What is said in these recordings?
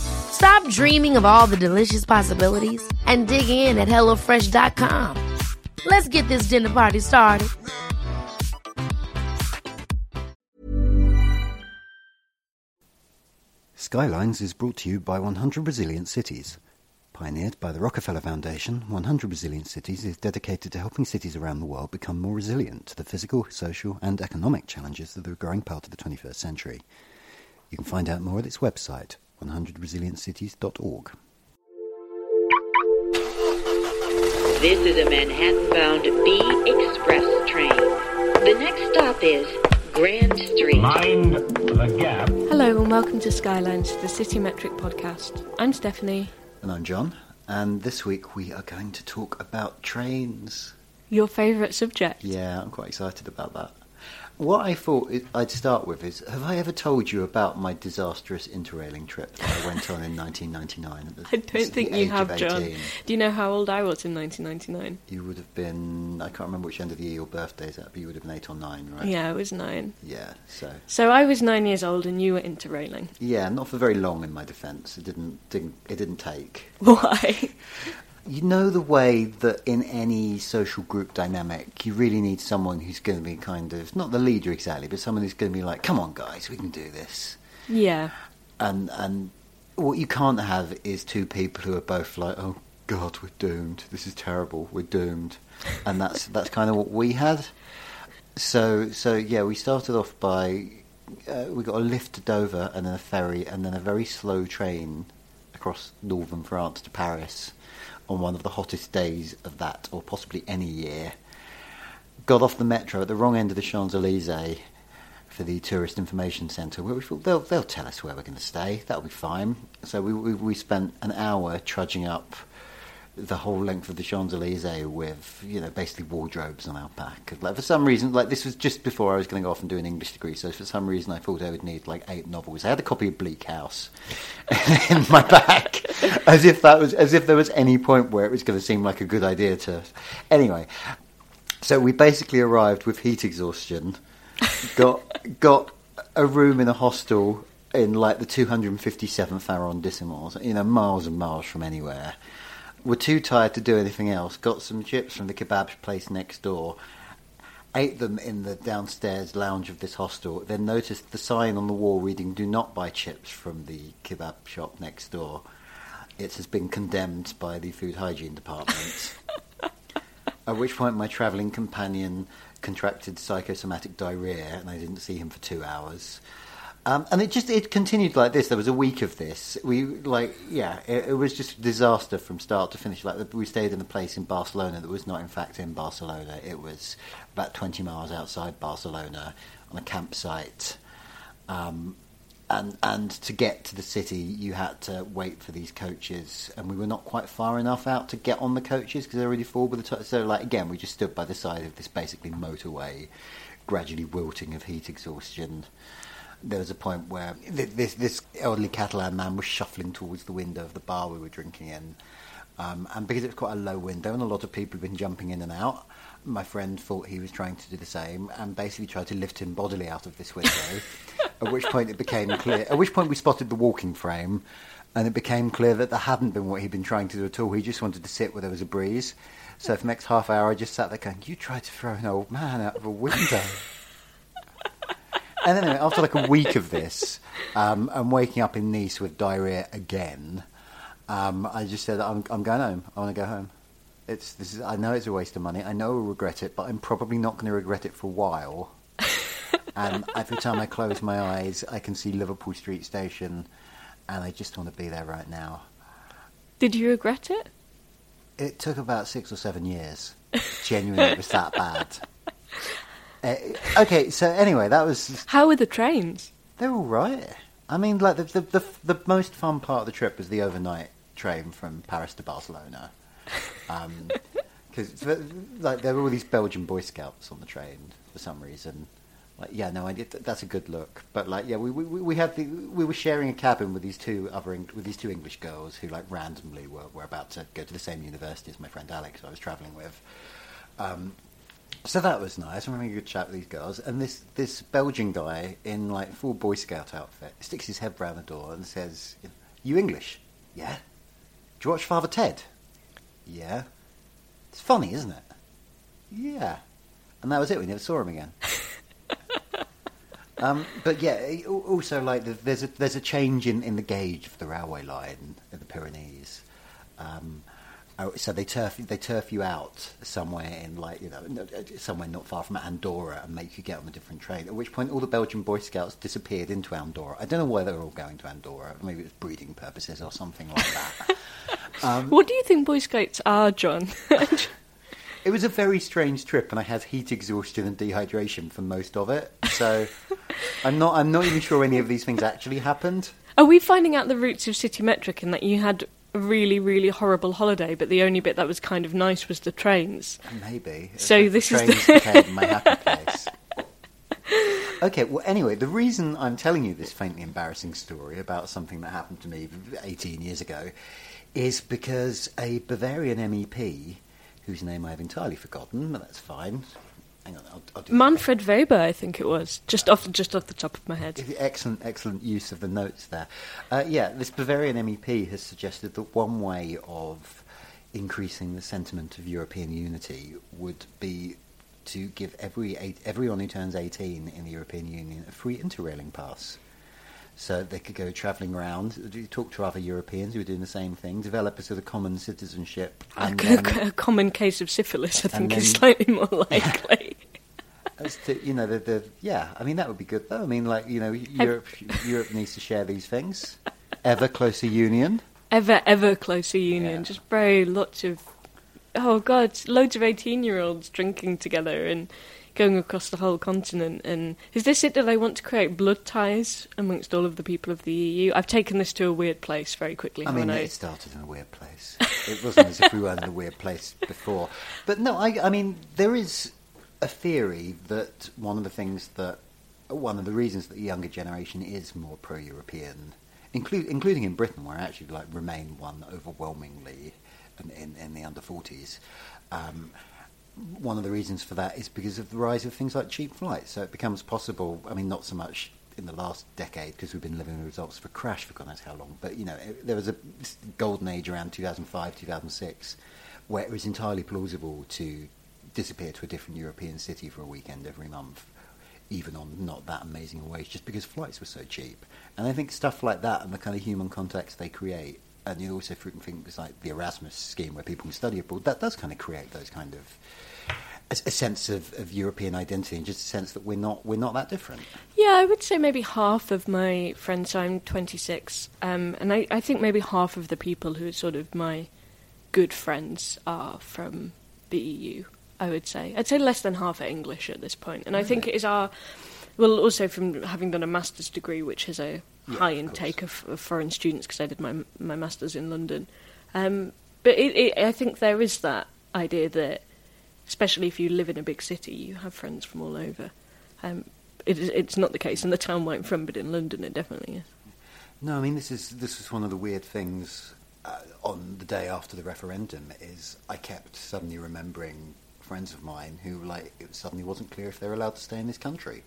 Stop dreaming of all the delicious possibilities and dig in at HelloFresh.com. Let's get this dinner party started. Skylines is brought to you by 100 Resilient Cities. Pioneered by the Rockefeller Foundation, 100 Resilient Cities is dedicated to helping cities around the world become more resilient to the physical, social, and economic challenges of the growing part of the 21st century. You can find out more at its website, 100resilientcities.org. This is a Manhattan-bound B Express train. The next stop is Grand Street. Mind the gap. Hello and welcome to Skylines, the City Metric podcast. I'm Stephanie, And I'm John, and this week we are going to talk about trains. your favourite subject. Yeah, I'm quite excited about that. What I thought I'd start with is Have I ever told you about my disastrous interrailing trip that I went on in 1999? At the, I don't think you have, John. Do you know how old I was in 1999? You would have been, I can't remember which end of the year your birthday's at, but you would have been 8 or 9, right? Yeah, I was nine. Yeah, so. So I was nine years old and you were interrailing. Yeah, not for very long in my defence. It didn't, didn't, it didn't take. Why? You know the way that in any social group dynamic, you really need someone who's going to be kind of not the leader exactly, but someone who's going to be like, "Come on, guys, we can do this." yeah. And and what you can't have is two people who are both like, "Oh God, we're doomed. This is terrible. We're doomed," and that's that's kind of what we had. So so yeah, we started off by uh, we got a lift to Dover and then a ferry and then a very slow train across northern France to Paris on one of the hottest days of that or possibly any year. Got off the metro at the wrong end of the Champs Elysees for the tourist information centre, where we thought they'll they'll tell us where we're going to stay. That'll be fine. So we, we we spent an hour trudging up the whole length of the Champs Elysees with you know basically wardrobes on our back. Like for some reason, like this was just before I was going to go off and do an English degree. So for some reason, I thought I would need like eight novels. I had a copy of Bleak House in my back, as if that was as if there was any point where it was going to seem like a good idea to. us. Anyway, so we basically arrived with heat exhaustion, got got a room in a hostel in like the 257th arrondissement, you know, miles and miles from anywhere. We're too tired to do anything else. Got some chips from the kebab place next door. Ate them in the downstairs lounge of this hostel. Then noticed the sign on the wall reading "Do not buy chips from the kebab shop next door." It has been condemned by the food hygiene department. At which point, my travelling companion contracted psychosomatic diarrhea, and I didn't see him for two hours. Um, and it just it continued like this. There was a week of this. We like yeah, it, it was just a disaster from start to finish. Like we stayed in a place in Barcelona that was not in fact in Barcelona. It was about twenty miles outside Barcelona on a campsite. Um, and and to get to the city, you had to wait for these coaches, and we were not quite far enough out to get on the coaches because they're already full by the time. So, like again, we just stood by the side of this basically motorway, gradually wilting of heat exhaustion. There was a point where th- this this elderly Catalan man was shuffling towards the window of the bar we were drinking in, um, and because it was quite a low window and a lot of people had been jumping in and out, my friend thought he was trying to do the same and basically tried to lift him bodily out of this window. at which point it became clear. At which point we spotted the walking frame, and it became clear that that hadn't been what he'd been trying to do at all. He just wanted to sit where there was a breeze. So for the next half hour, I just sat there going, "You tried to throw an old man out of a window." and then anyway, after like a week of this, um, and waking up in Nice with diarrhea again. Um, I just said I'm I'm going home. I want to go home. It's this is I know it's a waste of money. I know I'll regret it, but I'm probably not going to regret it for a while. and every time I close my eyes, I can see Liverpool Street Station, and I just want to be there right now. Did you regret it? It took about six or seven years. Genuinely, it was that bad. Uh, okay, so anyway, that was How were the trains? they're all right. I mean, like the, the the the most fun part of the trip was the overnight train from Paris to Barcelona, because like there were all these Belgian Boy Scouts on the train for some reason. Like, yeah, no, I did, that's a good look. But like, yeah, we we we had the we were sharing a cabin with these two other with these two English girls who like randomly were were about to go to the same university as my friend Alex, who I was travelling with. Um, so that was nice. I'm having a good chat with these girls, and this this Belgian guy in like full Boy Scout outfit sticks his head round the door and says, "You English? Yeah. Do you watch Father Ted? Yeah. It's funny, isn't it? Yeah." And that was it. We never saw him again. um, but yeah, also like the, there's a there's a change in, in the gauge of the railway line in the Pyrenees. Um, so they turf they turf you out somewhere in like you know somewhere not far from Andorra and make you get on a different train. At which point all the Belgian Boy Scouts disappeared into Andorra. I don't know why they were all going to Andorra. Maybe it was breeding purposes or something like that. Um, What do you think Boy Scouts are, John? It was a very strange trip, and I had heat exhaustion and dehydration for most of it. So I'm not I'm not even sure any of these things actually happened. are we finding out the roots of City Metric and that you had a really, really horrible holiday, but the only bit that was kind of nice was the trains? Maybe. So The this is trains the- became my happy place. Okay, well, anyway, the reason I'm telling you this faintly embarrassing story about something that happened to me 18 years ago is because a Bavarian MEP, whose name I've entirely forgotten, but that's fine. Hang on, I'll, I'll do Manfred Weber, I think it was, just off just off the top of my head. Excellent, excellent use of the notes there. Uh, yeah, this Bavarian MEP has suggested that one way of increasing the sentiment of European unity would be to give every eight, everyone who turns 18 in the European Union a free interrailing pass. So they could go travelling around, talk to other Europeans who were doing the same thing, develop a sort of common citizenship. A, and c- then- a common case of syphilis, I think, is slightly more likely. As to you know, the, the yeah, I mean that would be good though. I mean, like you know, Europe Europe needs to share these things. Ever closer union. ever, ever closer union. Yeah. Just very lots of, oh god, loads of eighteen-year-olds drinking together and going across the whole continent. And is this it that they want to create blood ties amongst all of the people of the EU? I've taken this to a weird place very quickly. I mean, I? it started in a weird place. It wasn't as if we weren't in a weird place before. But no, I, I mean, there is a theory that one of the things that, one of the reasons that the younger generation is more pro-European, include, including in Britain, where I actually like remain one overwhelmingly in, in, in the under 40s. Um, one of the reasons for that is because of the rise of things like cheap flights. So it becomes possible. I mean, not so much in the last decade because we've been living the results of a crash for God knows how long. But you know, it, there was a golden age around 2005, 2006, where it was entirely plausible to disappear to a different European city for a weekend every month, even on not that amazing a wage, just because flights were so cheap. And I think stuff like that and the kind of human context they create. And you also think things like the Erasmus scheme, where people can study abroad. That does kind of create those kind of a, a sense of, of European identity, and just a sense that we're not we're not that different. Yeah, I would say maybe half of my friends. So I'm 26, um, and I, I think maybe half of the people who are sort of my good friends are from the EU. I would say I'd say less than half are English at this point. and I think it is our well also from having done a master's degree, which has a Yeah, high of intake of, of foreign students because I did my my masters in London. Um, but it, it, I think there is that idea that, especially if you live in a big city, you have friends from all over. Um, it is, it's not the case in the town where I'm from, but in London it definitely is. No, I mean this is this is one of the weird things uh, on the day after the referendum is I kept suddenly remembering friends of mine who like it suddenly wasn't clear if they were allowed to stay in this country,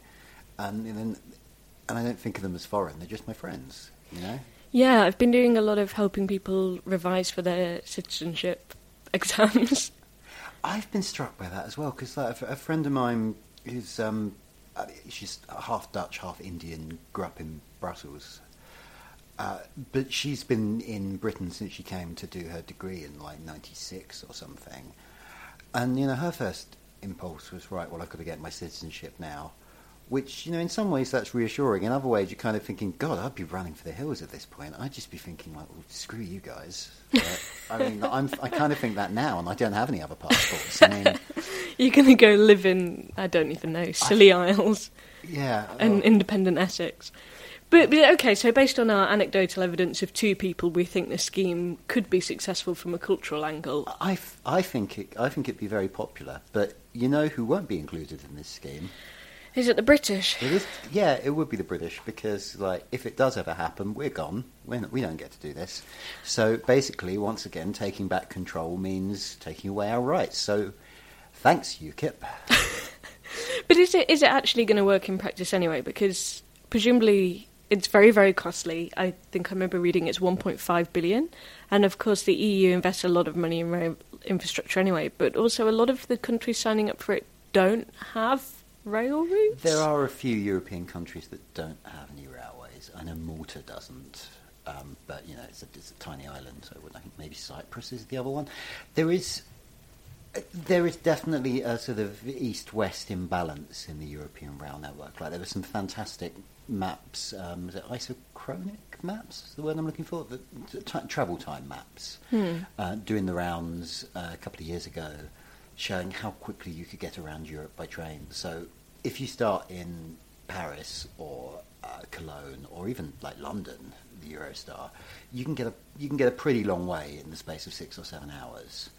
and, then and I don't think of them as foreign; they're just my friends, you know. Yeah, I've been doing a lot of helping people revise for their citizenship exams. I've been struck by that as well because like, a, friend of mine who's um, uh, she's half Dutch, half Indian, grew up in Brussels, Uh, but she's been in Britain since she came to do her degree in like '96 or something. And you know, her first impulse was right. Well, I've got to get my citizenship now. Which you know, in some ways, that's reassuring. In other ways, you're kind of thinking, God, I'd be running for the hills at this point. I'd just be thinking, like, well, screw you guys. But, I mean, I'm, I kind of think that now, and I don't have any other passports. I mean, You're going to go live in, I don't even know, Scilly Isles yeah. and oh, independent Essex. But, but okay, so based on our anecdotal evidence of two people, we think the scheme could be successful from a cultural angle. I, I think it, I think it'd be very popular. But you know who won't be included in this scheme? Is it the British? It is, yeah, it would be the British because, like, if it does ever happen, we're gone. We're not, we don't get to do this. So basically, once again, taking back control means taking away our rights. So, thanks, UKIP. But is it is it actually going to work in practice anyway? Because presumably it's very very costly. I think I remember reading it's 1.5 billion, and of course the EU invests a lot of money in rail infrastructure anyway. But also a lot of the countries signing up for it don't have rail routes. There are a few European countries that don't have any railways. I know Malta doesn't, um, but you know it's a, it's a tiny island, so I think maybe Cyprus is the other one. There is there is definitely a sort of east-west imbalance in the European rail network. Like there were some fantastic maps. Um, is it isochronic maps? Is the word I'm looking for? The, t- travel time maps. Uh, doing the rounds uh, a couple of years ago, showing how quickly you could get around Europe by train. So if you start in Paris or uh, Cologne or even like London, the Eurostar, you can get a you can get a pretty long way in the space of six or seven hours.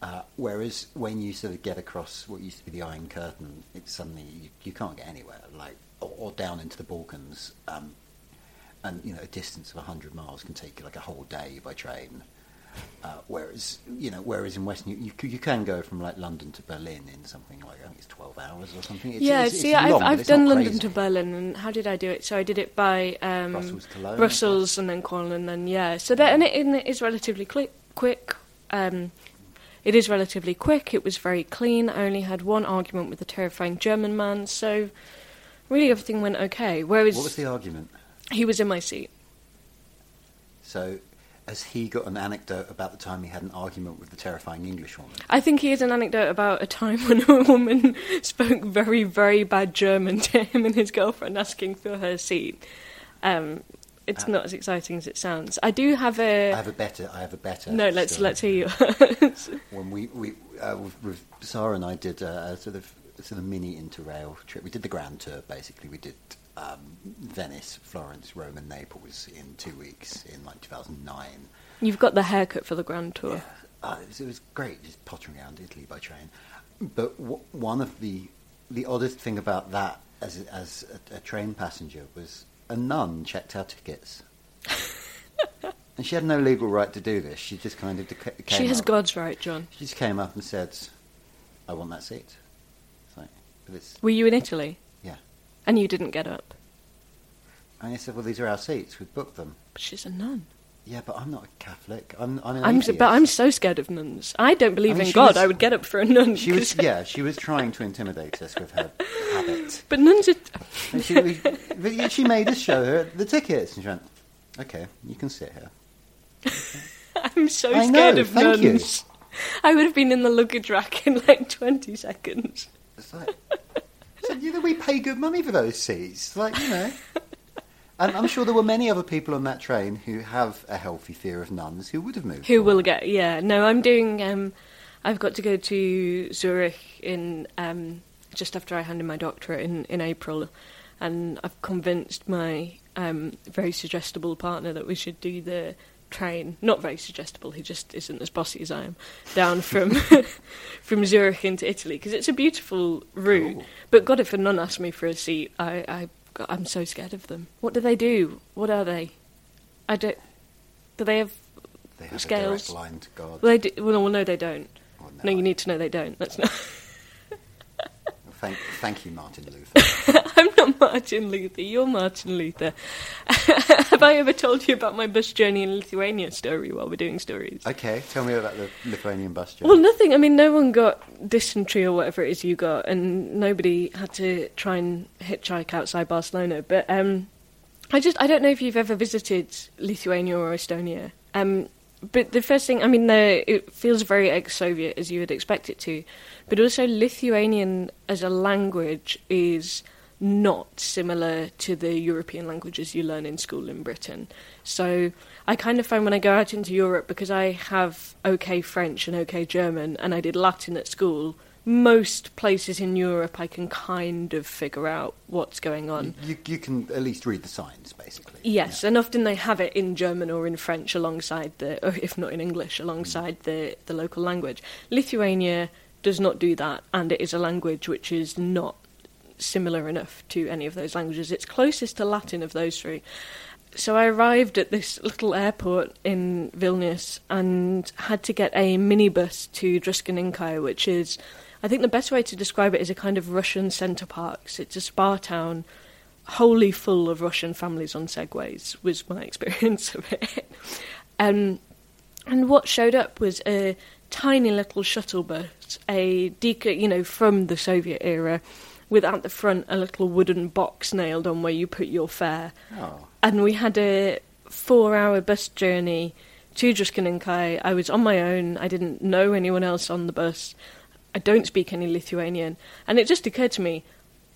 Uh, whereas when you sort of get across what used to be the Iron Curtain, it's suddenly you, you can't get anywhere, like or, or down into the Balkans, um, and you know a distance of hundred miles can take you like a whole day by train. Uh, whereas you know, whereas in Western you, you, you can go from like London to Berlin in something like I think it's twelve hours or something. It's, yeah, it's, it's see, long, I've, I've done London crazy. to Berlin, and how did I do it? So I did it by um, Brussels, Cologne, Brussels and then Cologne, and then yeah. So that and it, and it is relatively quick. quick. Um, it is relatively quick. It was very clean. I only had one argument with a terrifying German man, so really everything went okay. Whereas What was the argument? he was in my seat. So, has he got an anecdote about the time he had an argument with the terrifying English woman? I think he has an anecdote about a time when a woman spoke very, very bad German to him and his girlfriend asking for her seat. Um, it's Ah. not as exciting as it sounds. I do have a. I have a better. I have a better. no, let's story. let's hear yours. When we we uh, with, with Sarah and I did uh, a sort of sort of mini interrail trip. We did the Grand Tour. Basically, we did um, Venice, Florence, Rome, and Naples in two weeks in like 2009. You've got the haircut for the Grand Tour. Uh, it, was, it was great just pottering around Italy by train. But w- one of the the oddest thing about that as a, as a, a train passenger was a nun checked our tickets. and she had no legal right to do this. She just kind of came She has up. God's right, John. She just came up and said, "I want that seat." It's like, it's Were you in Italy? And you didn't get up? And I said, "Well, these are our seats. We've booked them." But she's a nun. Yeah, but I'm not a Catholic. I'm I'm an I'm, but I'm so scared of nuns. I don't believe I mean, in God. was- I would get up for a nun. She was yeah. She was trying to intimidate us with her habit. But nuns are. She, we, but she made us show her the tickets, and she went, "Okay, you can sit here." I'm so I scared know, of thank you. nuns. I would have been in the luggage rack in like 20 seconds. It's like, so, you know, we pay good money for those seats, like you know. And I'm sure there were many other people on that train who have a healthy fear of nuns who would have moved. Who will get? Yeah, no, I'm doing. Um, I've got to go to Zurich in um, just after I hand in my doctorate in in April, and I've convinced my um, very suggestible partner that we should do the train. Not very suggestible. He just isn't as bossy as I am. Down from from Zurich into Italy because it's a beautiful route. Cool. But God, if a nun asked me for a seat, I, I I'm so scared of them. What do they do? What are they? I don't. Do they have They have scales. a line to God. well, they do, well, no, no, they don't. Oh, No, you I- need to know they don't. That's not. Thank, thank you, Martin Luther. I'm not Martin Luther. You're Martin Luther. Have I ever told you about my bus journey in Lithuania story while we're doing stories? okay, tell me about the Lithuanian bus journey. Well, nothing. I mean, no one got dysentery or whatever it is you got, and nobody had to try and hitchhike outside Barcelona. But um, I just I don't know if you've ever visited Lithuania or Estonia. Um, but the first thing, I mean, the, it feels very ex-Soviet as you would expect it to, but also Lithuanian as a language is not similar to the European languages you learn in school in Britain. So I kind of find when I go out into Europe, because I have okay French and okay German, and I did Latin at school, most places in Europe I can kind of figure out what's going on. You, you can at least read the signs, basically. Yes, and often they have it in German or in French alongside the, or if not in English, alongside mm. the, the local language. Lithuania does not do that, and it is a language which is not similar enough to any of those languages. It's closest to Latin of those three. So I arrived at this little airport in Vilnius and had to get a minibus to Druskininkai, which is I think the best way to describe it is a kind of Russian Center Parcs. It's a spa town wholly full of Russian families on segways, was my experience of it. Um, and what showed up was a tiny little shuttle bus, a deca, you know, from the Soviet era, with at the front a little wooden box nailed on where you put your fare. Oh. And we had a four-hour bus journey to Druskininkai. I was on my own. I didn't know anyone else on the bus. I don't speak any Lithuanian. And it just occurred to me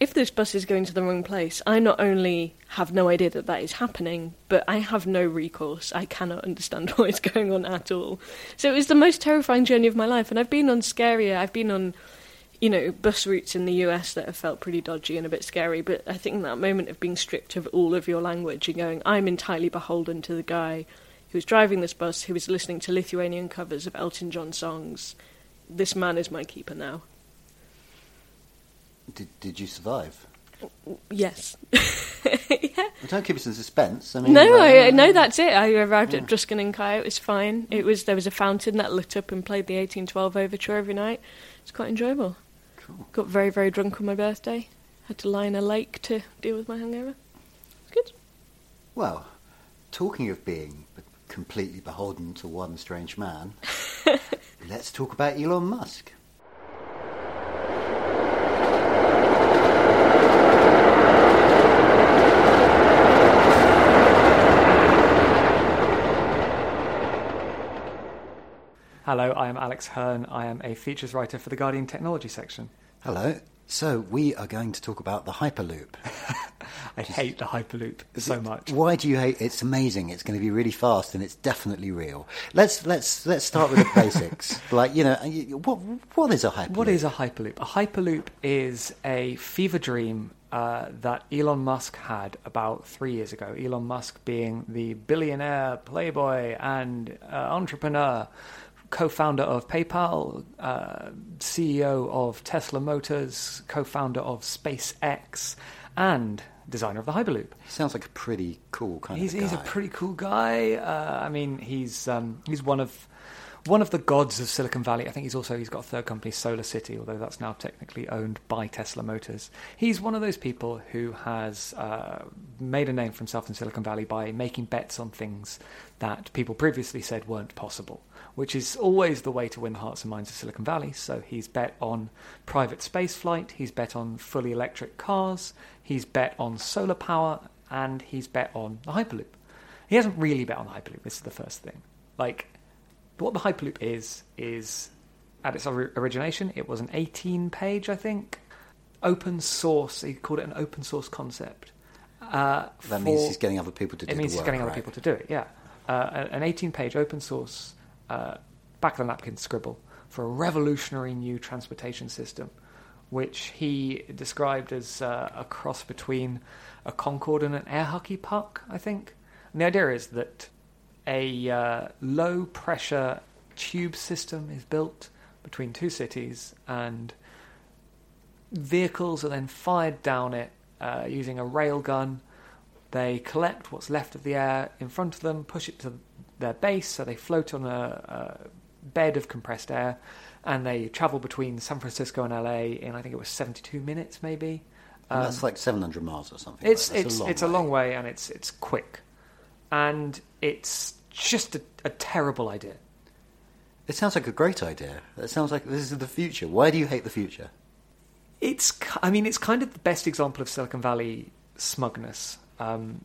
if this bus is going to the wrong place, I not only have no idea that that is happening, but I have no recourse. I cannot understand what is going on at all. So it was the most terrifying journey of my life. And I've been on scarier, I've been on, you know, bus routes in the US that have felt pretty dodgy and a bit scary. But I think that moment of being stripped of all of your language and going, I'm entirely beholden to the guy who was driving this bus, who was listening to Lithuanian covers of Elton John songs this man is my keeper now. Did, did you survive? Yes. yeah. Well, don't keep us in suspense. I mean, no, uh, I, no, that's it. I arrived yeah. at Druskininkai. It was fine. It was there was a fountain that lit up and played the 1812 overture every night. It's quite enjoyable. Cool. Got very very drunk on my birthday. Had to lie in a lake to deal with my hangover. It's good. Well, talking of being completely beholden to one strange man. Let's talk about Elon Musk. Hello, I am Alex Hern. I am a features writer for the Guardian Technology section. Hello. So, we are going to talk about the Hyperloop. I hate the Hyperloop so much. Why do you hate? It's amazing. It's going to be really fast, and it's definitely real. Let's let's let's start with the basics. Like you know, what what is a Hyperloop? What is a Hyperloop? A Hyperloop is a fever dream uh, that Elon Musk had about three years ago. Elon Musk being the billionaire, playboy, and uh, entrepreneur co-founder of PayPal, uh, CEO of Tesla Motors, co-founder of SpaceX, and designer of the Hyperloop. Sounds like a pretty cool kind he's, of guy. He's a pretty cool guy. Uh, I mean, he's um, he's one of one of the gods of Silicon Valley. I think he's also he's got a third company, Solar City, although that's now technically owned by Tesla Motors. He's one of those people who has uh, made a name for himself in Silicon Valley by making bets on things that people previously said weren't possible, which is always the way to win the hearts and minds of Silicon Valley. So he's bet on private space flight, he's bet on fully electric cars, he's bet on solar power, and he's bet on the Hyperloop. He hasn't really bet on the Hyperloop. This is the first thing. Like what the Hyperloop is, is at its origination, it was an 18 page, I think, open source. He called it an open source concept. Uh, that for, means he's getting other people to do it. means he's getting right? other people to do it, yeah. Uh, an 18 page open source, uh, back of the napkin scribble for a revolutionary new transportation system, which he described as uh, a cross between a Concorde and an air hockey puck, I think. And the idea is that a uh, low pressure tube system is built between two cities, and vehicles are then fired down it uh, using a rail gun. They collect what's left of the air in front of them, push it to their base, so they float on a, a bed of compressed air, and they travel between San Francisco and LA in I think it was 72 minutes, maybe. Um, that's like 700 miles or something. It's it's a it's way. a long way, and it's it's quick and it's just a, a terrible idea. It sounds like a great idea. It sounds like this is the future. Why do you hate the future? It's, I mean, it's kind of the best example of Silicon Valley smugness. Um,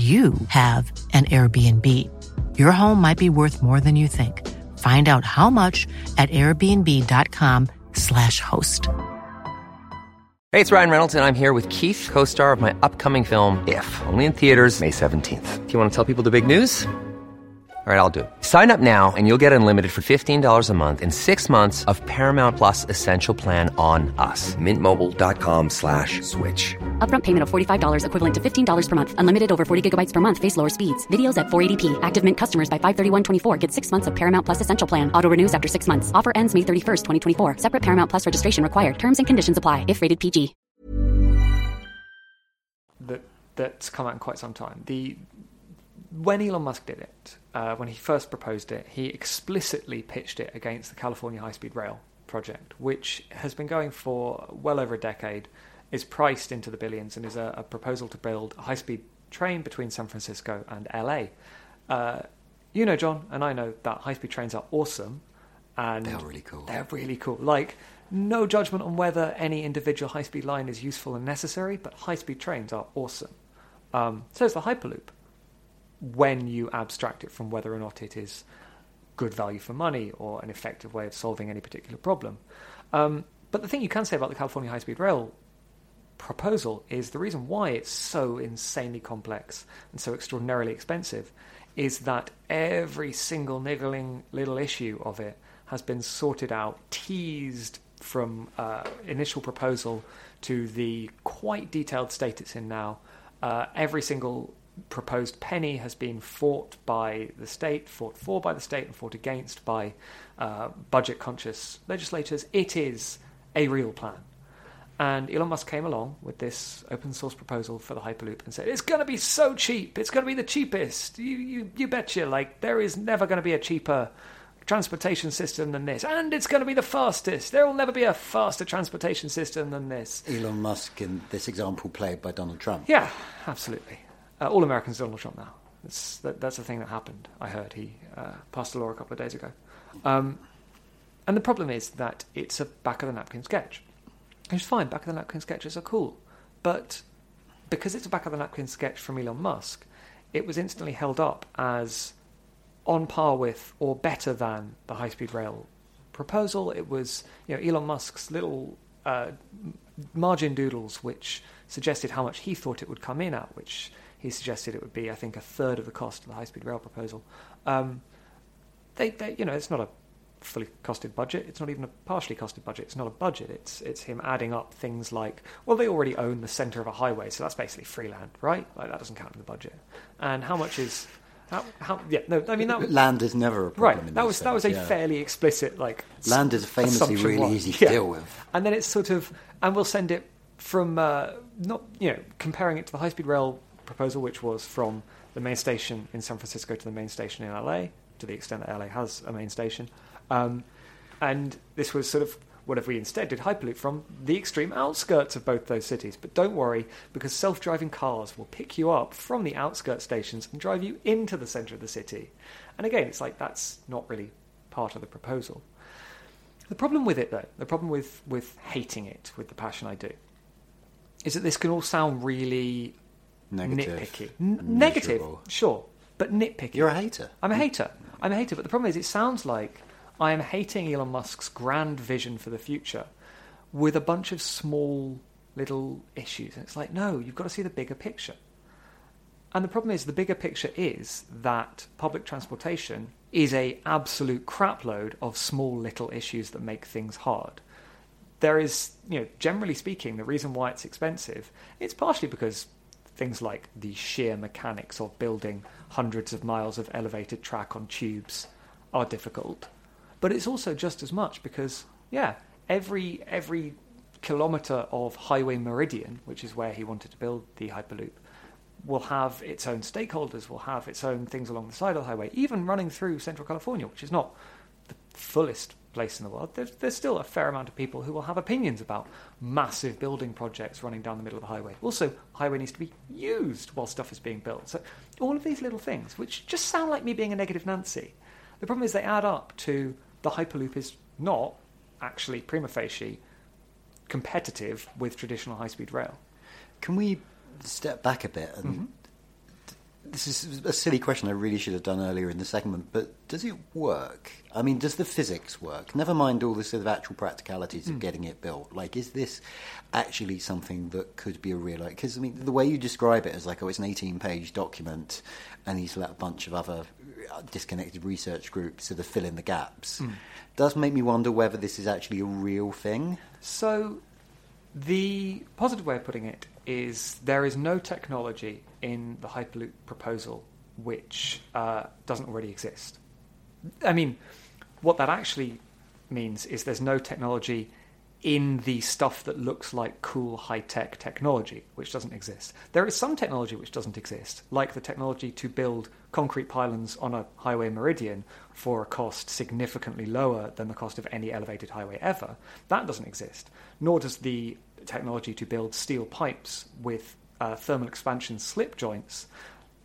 you have an Airbnb. Your home might be worth more than you think. Find out how much at airbnb.com/slash host. Hey, it's Ryan Reynolds, and I'm here with Keith, co star of my upcoming film, If, only in theaters, May 17th. Do you want to tell people the big news? All right, I'll do it. Sign up now and you'll get unlimited for $15 a month and six months of Paramount Plus Essential Plan on us. Mintmobile.com slash switch. Upfront payment of $45 equivalent to $15 per month. Unlimited over 40 gigabytes per month. Face lower speeds. Videos at 480p. Active Mint customers by 531.24 get six months of Paramount Plus Essential Plan. Auto renews after six months. Offer ends May 31st, 2024. Separate Paramount Plus registration required. Terms and conditions apply if rated PG. that that's come out in quite some time. The when Elon Musk did it, uh, when he first proposed it, he explicitly pitched it against the California High Speed Rail project, which has been going for well over a decade, is priced into the billions, and is a, a proposal to build a high speed train between San Francisco and LA. Uh, you know, John, and I know that high speed trains are awesome, and They're really cool. They're really cool. Like, no judgment on whether any individual high speed line is useful and necessary, but high speed trains are awesome. Um, so is the Hyperloop when you abstract it from whether or not it is good value for money or an effective way of solving any particular problem. Um, but the thing you can say about the California High Speed Rail proposal is the reason why it's so insanely complex and so extraordinarily expensive is that every single niggling little issue of it has been sorted out, teased from uh, initial proposal to the quite detailed state it's in now. Uh, every single proposed penny has been fought by the state, fought for by the state, and fought against by uh, budget conscious legislators. It is a real plan. And Elon Musk came along with this open source proposal for the Hyperloop and said, it's going to be so cheap. It's going to be the cheapest. You, you, you betcha. Like, there is never going to be a cheaper transportation system than this. And it's going to be the fastest. There will never be a faster transportation system than this. Elon Musk in this example played by Donald Trump. Yeah, absolutely. Uh, all Americans Donald Trump now. That's, that, that's the thing that happened. I heard he uh, passed a law a couple of days ago. Um, and the problem is that it's a back of the napkin sketch. It's fine, back of the napkin sketches are cool. But because it's a back of the napkin sketch from Elon Musk, it was instantly held up as on par with or better than the high speed rail proposal. It was you know Elon Musk's little uh, margin doodles which suggested how much he thought it would come in at, which he suggested it would be I think a third of the cost of the high speed rail proposal. Um, they, they, you know, it's not a fully costed budget. It's not even a partially costed budget. It's not a budget. It's it's him adding up things like, well, they already own the center of a highway, so that's basically free land, right? Like that doesn't count in the budget. And how much is how, how yeah no I mean that Land is never a problem. right in that was that was a yeah. fairly explicit like Land is famously really was. easy to Yeah. deal with. And then it's sort of, and we'll send it from uh, not you know comparing it to the high speed rail proposal, which was from the main station in San Francisco to the main station in LA, to the extent that LA has a main station. Um, and this was sort of what if we instead did Hyperloop from the extreme outskirts of both those cities? But don't worry, because self driving cars will pick you up from the outskirts stations and drive you into the centre of the city. And again, it's like that's not really part of the proposal. The problem with it, though, the problem with, with hating it with the passion I do, is that this can all sound really Negative nitpicky. N- negative, sure, but nitpicky. You're a hater. I'm a hater. I'm a hater. But the problem is, it sounds like I am hating Elon Musk's grand vision for the future with a bunch of small little issues. And it's like, no, you've got to see the bigger picture. And the problem is, the bigger picture is that public transportation is a absolute crapload of small little issues that make things hard. There is, you know, generally speaking, the reason why it's expensive, it's partially because things like the sheer mechanics of building hundreds of miles of elevated track on tubes are difficult. But it's also just as much because, yeah, every every kilometre of highway meridian, which is where he wanted to build the Hyperloop, will have its own stakeholders, will have its own things along the side of the highway, even running through Central California, which is not the fullest place in the world. There's, there's still a fair amount of people who will have opinions about massive building projects running down the middle of the highway. Also, highway needs to be used while stuff is being built. So, all of these little things, which just sound like me being a negative Nancy, the problem is they add up to the Hyperloop is not actually prima facie competitive with traditional high speed rail. Can we step back a bit? And mm-hmm. this is a silly question I really should have done earlier in the segment, but does it work? I mean, does the physics work? Never mind all the sort of actual practicalities of mm. getting it built. Like, is this actually something that could be a real? Because I mean, the way you describe it is like, oh, it's an eighteen-page document, and he's let a bunch of other disconnected research groups sort of fill in the gaps, does make me wonder whether this is actually a real thing. So, the positive way of putting it is there is no technology in the Hyperloop proposal which uh, doesn't already exist. I mean, what that actually means is there's no technology in the stuff that looks like cool high tech technology, which doesn't exist. There is some technology which doesn't exist, like the technology to build concrete pylons on a highway meridian for a cost significantly lower than the cost of any elevated highway ever. That doesn't exist. Nor does the technology to build steel pipes with uh, thermal expansion slip joints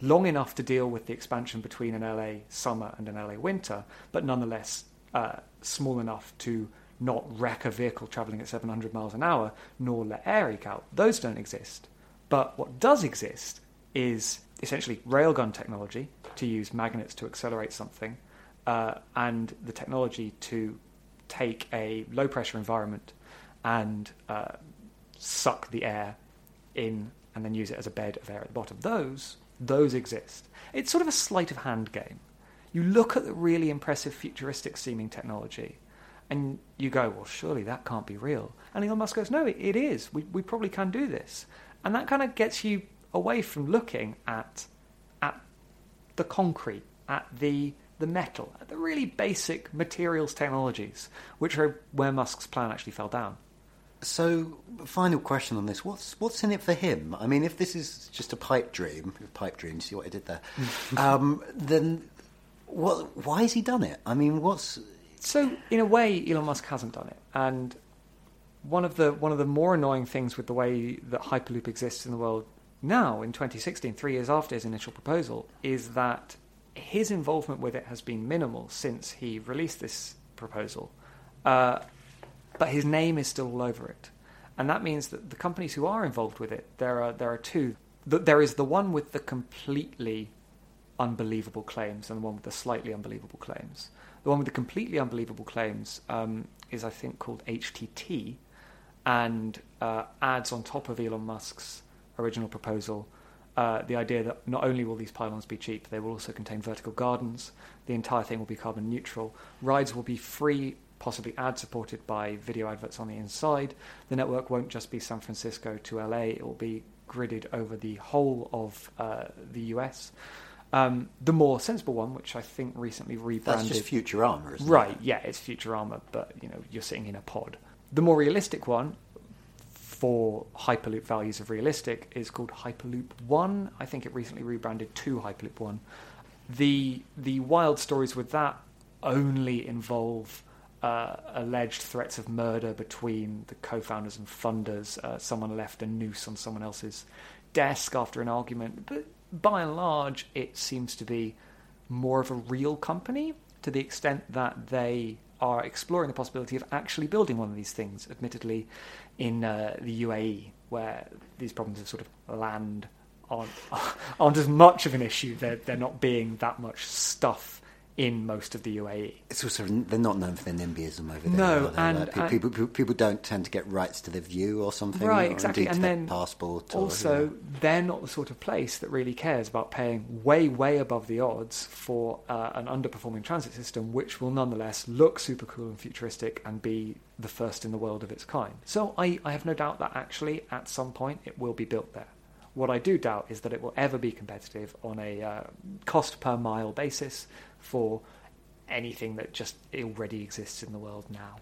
long enough to deal with the expansion between an LA summer and an LA winter, but nonetheless uh, small enough to not wreck a vehicle traveling at 700 miles an hour, nor let air leak out. Those don't exist. But what does exist is essentially railgun technology to use magnets to accelerate something, uh, and the technology to take a low pressure environment and uh, suck the air in and then use it as a bed of air at the bottom. Those, those exist. It's sort of a sleight of hand game. You look at the really impressive futuristic seeming technology and you go, well, surely that can't be real. And Elon Musk goes, no, it, it is. We, we probably can do this. And that kind of gets you away from looking at, at the concrete, at the, the metal, at the really basic materials technologies, which are where Musk's plan actually fell down. So, final question on this: what's what's in it for him? I mean, if this is just a pipe dream, pipe dream. See what I did there? um, then, what? Why has he done it? I mean, what's So, in a way, Elon Musk hasn't done it, and one of the one of the more annoying things with the way that Hyperloop exists in the world now, in 2016, three years after his initial proposal, is that his involvement with it has been minimal since he released this proposal, uh, but his name is still all over it, and that means that the companies who are involved with it, there are there are two. Th- There is the one with the completely unbelievable claims and the one with the slightly unbelievable claims. The one with the completely unbelievable claims um, is, I think, called HTT, and uh, adds on top of Elon Musk's original proposal uh, the idea that not only will these pylons be cheap, they will also contain vertical gardens. The entire thing will be carbon neutral. Rides will be free, possibly ad supported by video adverts on the inside. The network won't just be San Francisco to LA, it will be gridded over the whole of uh, the US. Um, the more sensible one, which I think recently rebranded. that's just Futurama, isn't Right, it? yeah, it's Futurama, but you know, you're sitting in a pod. The more realistic one for Hyperloop values of realistic is called Hyperloop One. I think it recently rebranded to Hyperloop One. The the wild stories with that only involve uh, alleged threats of murder between the co-founders and funders. Uh, someone left a noose on someone else's desk after an argument, but by and large, it seems to be more of a real company to the extent that they are exploring the possibility of actually building one of these things, admittedly in uh, the UAE, where these problems of sort of land aren't, aren't as much of an issue. They're, they're not being that much stuff in most of the. UAE. It's also they're not known for their NIMBYism over there. No, and- Like, and- people, people people don't tend to get rights to their view or something, Right, or exactly. And then passport. Or, also, you know. they're not the sort of place that really cares about paying way, way above the odds for uh, an underperforming transit system, which will nonetheless look super cool and futuristic and be the first in the world of its kind. So I, I have no doubt that actually, at some point, it will be built there. What I do doubt is that it will ever be competitive on a uh, cost per mile basis for anything that just already exists in the world now.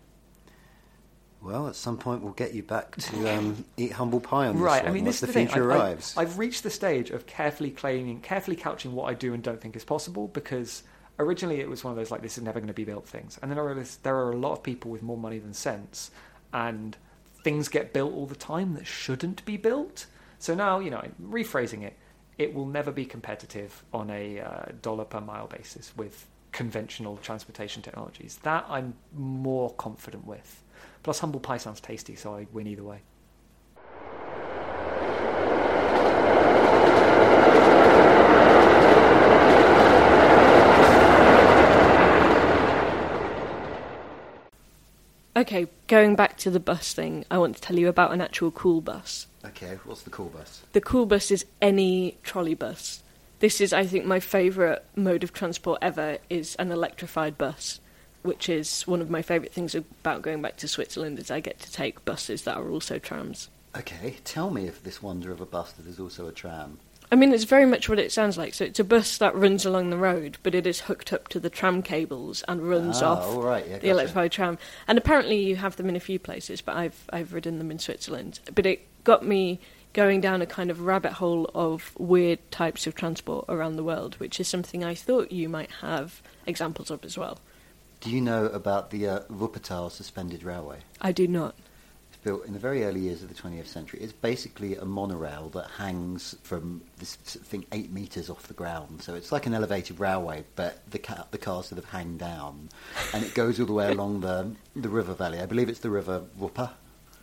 Well, at some point we'll get you back to um, eat humble pie on this Right. one I mean, this the is the thing. future I- I- arrives. I've reached the stage of carefully claiming, carefully couching what I do and don't think is possible because originally it was one of those like this is never going to be built things, and then I realized there are a lot of people with more money than sense, and things get built all the time that shouldn't be built. So now, you know, rephrasing it, it will never be competitive on a uh, dollar per mile basis with conventional transportation technologies. That I'm more confident with. Plus, humble pie sounds tasty, so I win either way. Okay, going back to the bus thing, I want to tell you about an actual cool bus. Okay, what's the cool bus? The cool bus is any trolley bus. This is, I think, my favourite mode of transport ever is an electrified bus, which is one of my favourite things about going back to Switzerland is I get to take buses that are also trams. Okay, tell me of this wonder of a bus that is also a tram. I mean, it's very much what it sounds like. So it's a bus that runs along the road, but it is hooked up to the tram cables and runs Ah, off right, yeah, the gotcha. electrified tram. And apparently, you have them in a few places, but I've I've ridden them in Switzerland. But it got me going down a kind of rabbit hole of weird types of transport around the world, which is something I thought you might have examples of as well. Do you know about the uh, Wuppertal suspended railway? I do not. Built in the very early years of the 20th century. It's basically a monorail that hangs from this thing eight meters off the ground. So it's like an elevated railway, but the ca- the cars sort of hang down, and it goes all the way along the the river valley. I believe it's the river Wupper.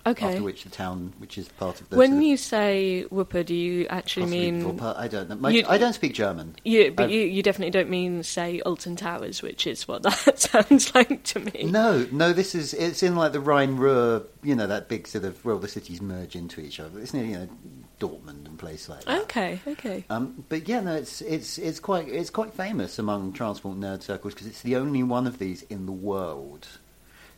Okay. After which the town, which is part of the. when sort of you say whooper, do you actually mean Wupper, I don't know. My, You- I don't speak German. you? But you, you definitely don't mean say Alton Towers, which is what that sounds like to me. No, no, this is it's in like the Rhine Ruhr, you know, that big sort of well, the cities merge into each other. It's near you know Dortmund and places like that. Okay, okay. Um, but yeah, no, it's it's it's quite it's quite famous among transport nerd circles because it's the only one of these in the world.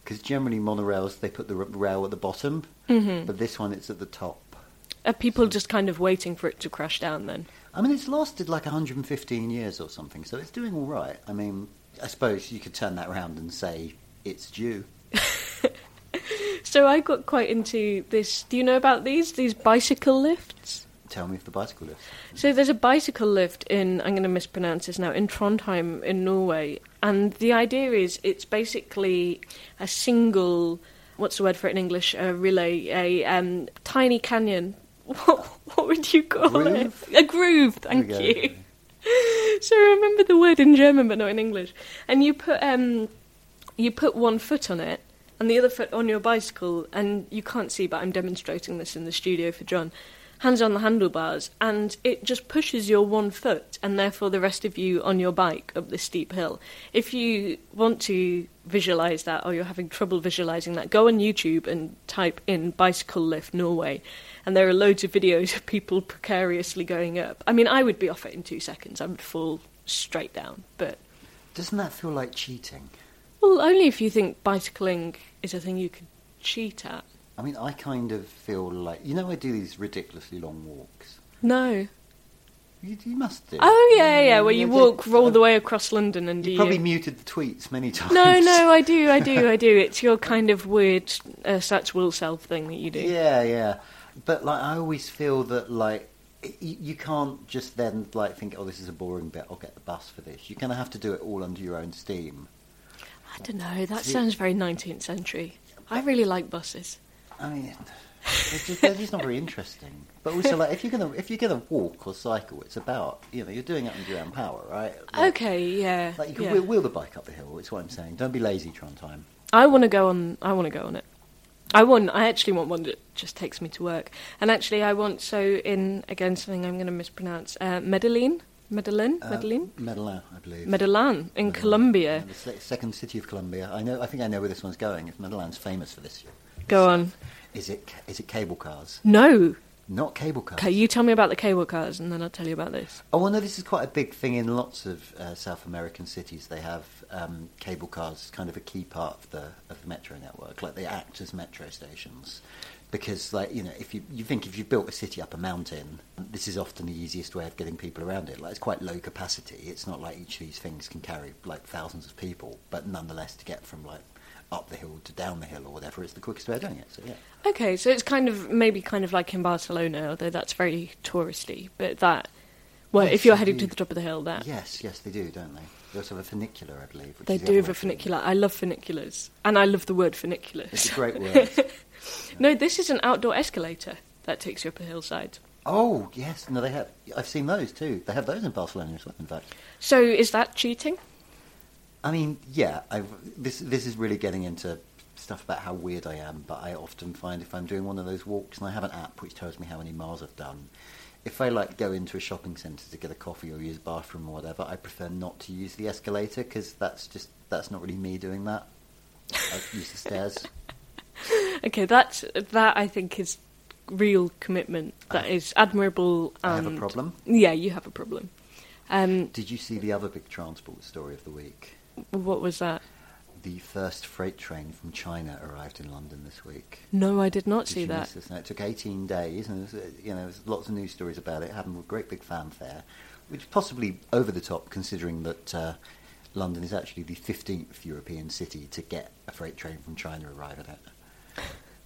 Because generally monorails they put the rail at the bottom, Mm-hmm. but this one it's at the top. Are people just kind of waiting for it to crash down then? I mean, it's lasted like 115 years or something, so it's doing all right. I mean, I suppose you could turn that around and say it's due. So I got quite into this. Do you know about these? These bicycle lifts? Tell me if the bicycle lift. So there's a bicycle lift in, I'm going to mispronounce this now, in Trondheim in Norway. And the idea is it's basically a single, what's the word for it in English? A relay, a um, tiny canyon. What, what would you call Groove? it? A groove, thank you. so I remember the word in German but not in English. And you put um, you put one foot on it and the other foot on your bicycle, and you can't see, but I'm demonstrating this in the studio for John. Hands on the handlebars, and it just pushes your one foot, and therefore the rest of you on your bike up this steep hill. If you want to visualize that, or you're having trouble visualizing that, go on YouTube and type in bicycle lift Norway, and there are loads of videos of people precariously going up. I mean, I would be off it in two seconds. I would fall straight down, but Doesn't that feel like cheating? well, only if you think bicycling is a thing you could cheat at. I mean, I kind of feel like you know I do these ridiculously long walks. No. You, you must do. Oh yeah, yeah, where you Yeah, walk yeah. all the way across London and do You probably you? muted the tweets many times. No, no, I do, I do, I do. It's your kind of weird uh, Satch Will Self thing that you do. Yeah, yeah. But like, I always feel that like you can't just then like think, oh, this is a boring bit. I'll get the bus for this. You're gonna have to do it all under your own steam. I don't know. That sounds very 19th century. I really like buses. I mean, they're just, they're just not very interesting. But also, like, if you're gonna if you're gonna walk or cycle, it's about you know you're doing it under your own power, right? Like, Okay, yeah. Like you can yeah. wheel, wheel the bike up the hill. It's what I'm saying. Don't be lazy, Trondheim. I want to go on. I want to go on it. I want. I actually want one that just takes me to work. And actually, I want so in again something I'm going to mispronounce. Uh, Medellin, Medellin, Uh, Medellin, Medellin, I believe. Medellin in Medellin. Colombia. Yeah, the se- second city of Colombia. I know. I think I know where this one's going. If Medellin's famous for this. Go on. Is it? Is it cable cars? No. Not cable cars. Okay, you tell me about the cable cars, and then I'll tell you about this. Oh, well, no, this is quite a big thing in lots of uh, South American cities. They have um, cable cars, kind of a key part of the of the metro network. Like they act as metro stations, because, like you know, if you you think if you built a city up a mountain, this is often the easiest way of getting people around it. Like it's quite low capacity. It's not like each of these things can carry like thousands of people, but nonetheless, to get from like up the hill to down the hill or whatever, it's the quickest way of doing it. So yeah. Okay, so it's kind of maybe kind of like in Barcelona, although that's very touristy. But that, well, Yes, if you're heading to the top of the hill, that Yes, yes, they do, don't they? They also have a funicular, I believe. they do have a funicular. I love funiculars, and I love the word funicular. It's a great word. no, this is an outdoor escalator that takes you up a hillside. Oh yes, no, they have. I've seen those too. They have those in Barcelona as well. In fact, So is that cheating? I mean, yeah, I've, this this is really getting into stuff about how weird I am. But I often find if I'm doing one of those walks and I have an app which tells me how many miles I've done, if I like go into a shopping centre to get a coffee or use a bathroom or whatever, I prefer not to use the escalator because that's just that's not really me doing that. I use the stairs. Okay, that's that. I think is real commitment. That is admirable. I have a problem. Yeah, you have a problem. Um, Did you see the other big transport story of the week? What was that? The first freight train from China arrived in London this week. No, I did not Did see that. No, it took 18 days, and uh, you know, there's lots of news stories about it. It happened with great big fanfare, which is possibly over the top, considering that uh, London is actually the 15th European city to get a freight train from China arrive at.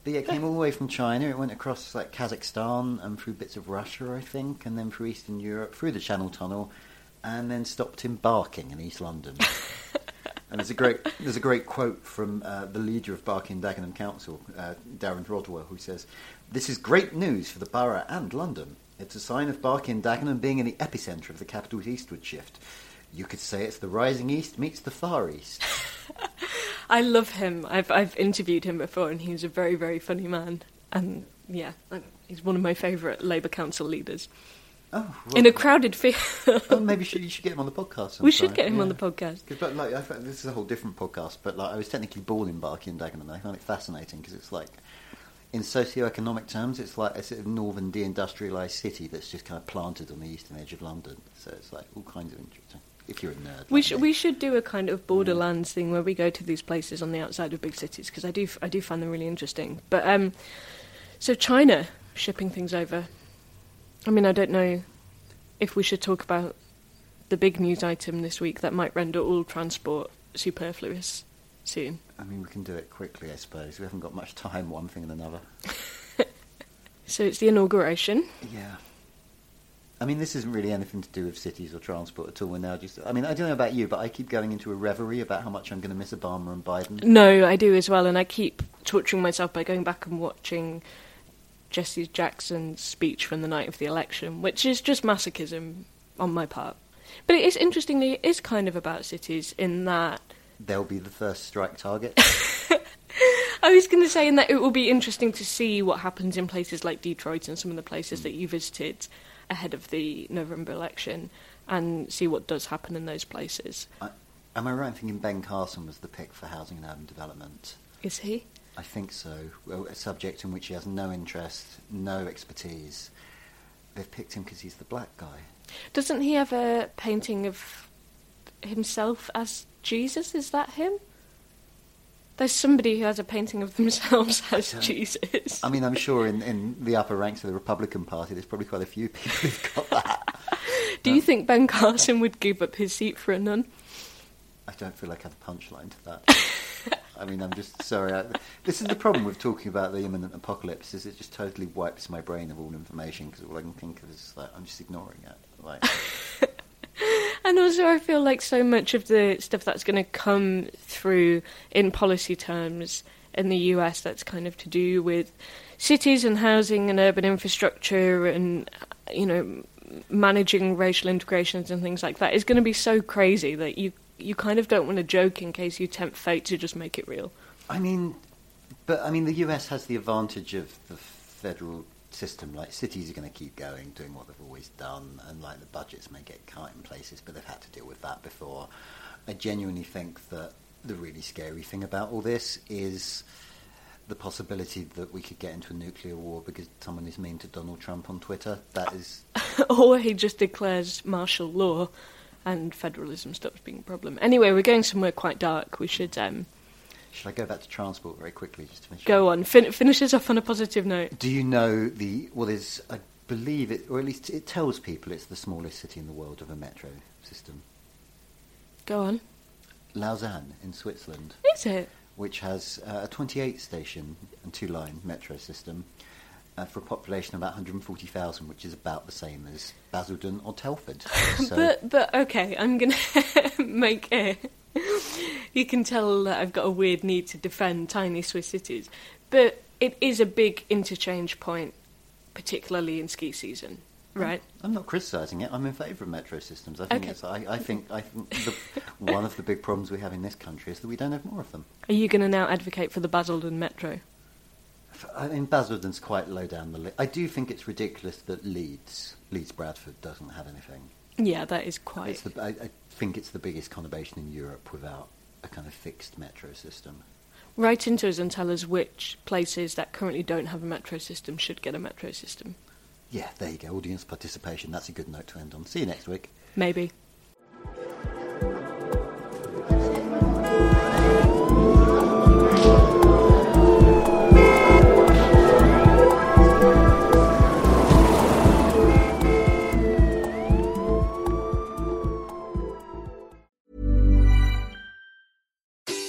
But yeah, it came all the way from China. It went across like Kazakhstan and through bits of Russia, I think, and then through Eastern Europe, through the Channel Tunnel, and then stopped in Barking in East London. And there's a great there's a great quote from uh, the leader of Barking Dagenham Council, uh, Darren Rodwell, who says, "This is great news for the borough and London. It's a sign of Barking Dagenham being in the epicentre of the capital's eastward shift. You could say it's the rising east meets the far east." I love him. I've I've interviewed him before, and he's a very very funny man. And yeah, he's one of my favourite Labour Council leaders. Oh, In a crowded field, oh, maybe you should, you should get him on the podcast. we should get him on the podcast. But like, I, this is a whole different podcast. But like, I was technically born in Barking and Dagenham, and I found it fascinating because it's like, in socio-economic terms, it's like a sort of northern deindustrialised city that's just kind of planted on the eastern edge of London. So it's like all kinds of interesting. If you're a nerd, We like should me. we should do a kind of borderlands thing where we go to these places on the outside of big cities because I do I do find them really interesting. But um, so China shipping things over. I mean, I don't know if we should talk about the big news item this week that might render all transport superfluous soon. I mean, we can do it quickly, I suppose. We haven't got much time. One thing and another. So it's the inauguration. Yeah. I mean, this isn't really anything to do with cities or transport at all. We're now just. I mean, I don't know about you, but I keep going into a reverie about how much I'm going to miss Obama and Biden. No, I do as well, and I keep torturing myself by going back and watching Jesse Jackson's speech from the night of the election, which is just masochism on my part. But it is interestingly, it is kind of about cities in that They'll be the first strike target. I was going to say in that it will be interesting to see what happens in places like Detroit and some of the places mm. that you visited ahead of the November election, and see what does happen in those places. I, am I right in thinking Ben Carson was the pick for housing and urban development? Is he? I think so. Well, a subject in which he has no interest, no expertise. They've picked him because he's the black guy. Doesn't he have a painting of himself as Jesus? Is that him? There's somebody who has a painting of themselves as don't- Jesus. I mean, I'm sure in, in the upper ranks of the Republican Party, there's probably quite a few people who've got that. Do you um, think Ben Carson would give up his seat for a nun? I don't feel like I have a punchline to that. I mean, I'm just sorry. I, this is the problem with talking about the imminent apocalypse. Is it just totally wipes my brain of all information because all I can think of is like I'm just ignoring it. Like, And also, I feel like so much of the stuff that's going to come through in policy terms in the US that's kind of to do with cities and housing and urban infrastructure and, you know, managing racial integrations and things like that is going to be so crazy that you, you kind of don't want to joke in case you tempt fate to just make it real. I mean, but I mean, the US has the advantage of the federal system. Like cities are going to keep going, doing what they've always done, and like the budgets may get cut in places, but they've had to deal with that before. I genuinely think that the really scary thing about all this is the possibility that we could get into a nuclear war because someone is mean to Donald Trump on Twitter. That is or he just declares martial law and federalism stops being a problem. Anyway, we're going somewhere quite dark. We should um, Should I go back to transport very quickly just to finish? go on. Fin- finish us off on a positive note. Do you know the well? There's I believe it, or at least it tells people it's the smallest city in the world of a metro system. Go on. Lausanne in Switzerland, Is it? which has uh, a 28 station and two line metro system. Uh, for a population of about 140,000, which is about the same as Basildon or Telford. So, But but okay, I'm gonna make a. You can tell that I've got a weird need to defend tiny Swiss cities, but it is a big interchange point, particularly in ski season, right? I'm not criticising it. I'm in favour of metro systems. I think Okay. it's. I, I think. I think the, one of the big problems we have in this country is that we don't have more of them. Are you going to now advocate for the Basildon Metro? I mean, Basildon's quite low down the list. I do think it's ridiculous that Leeds, Leeds Bradford, doesn't have anything. Yeah, that is quite. It's the, I, I think it's the biggest conurbation in Europe without a kind of fixed metro system. Write into us and tell us which places that currently don't have a metro system should get a metro system. Yeah, there you go. Audience participation. That's a good note to end on. See you next week. Maybe.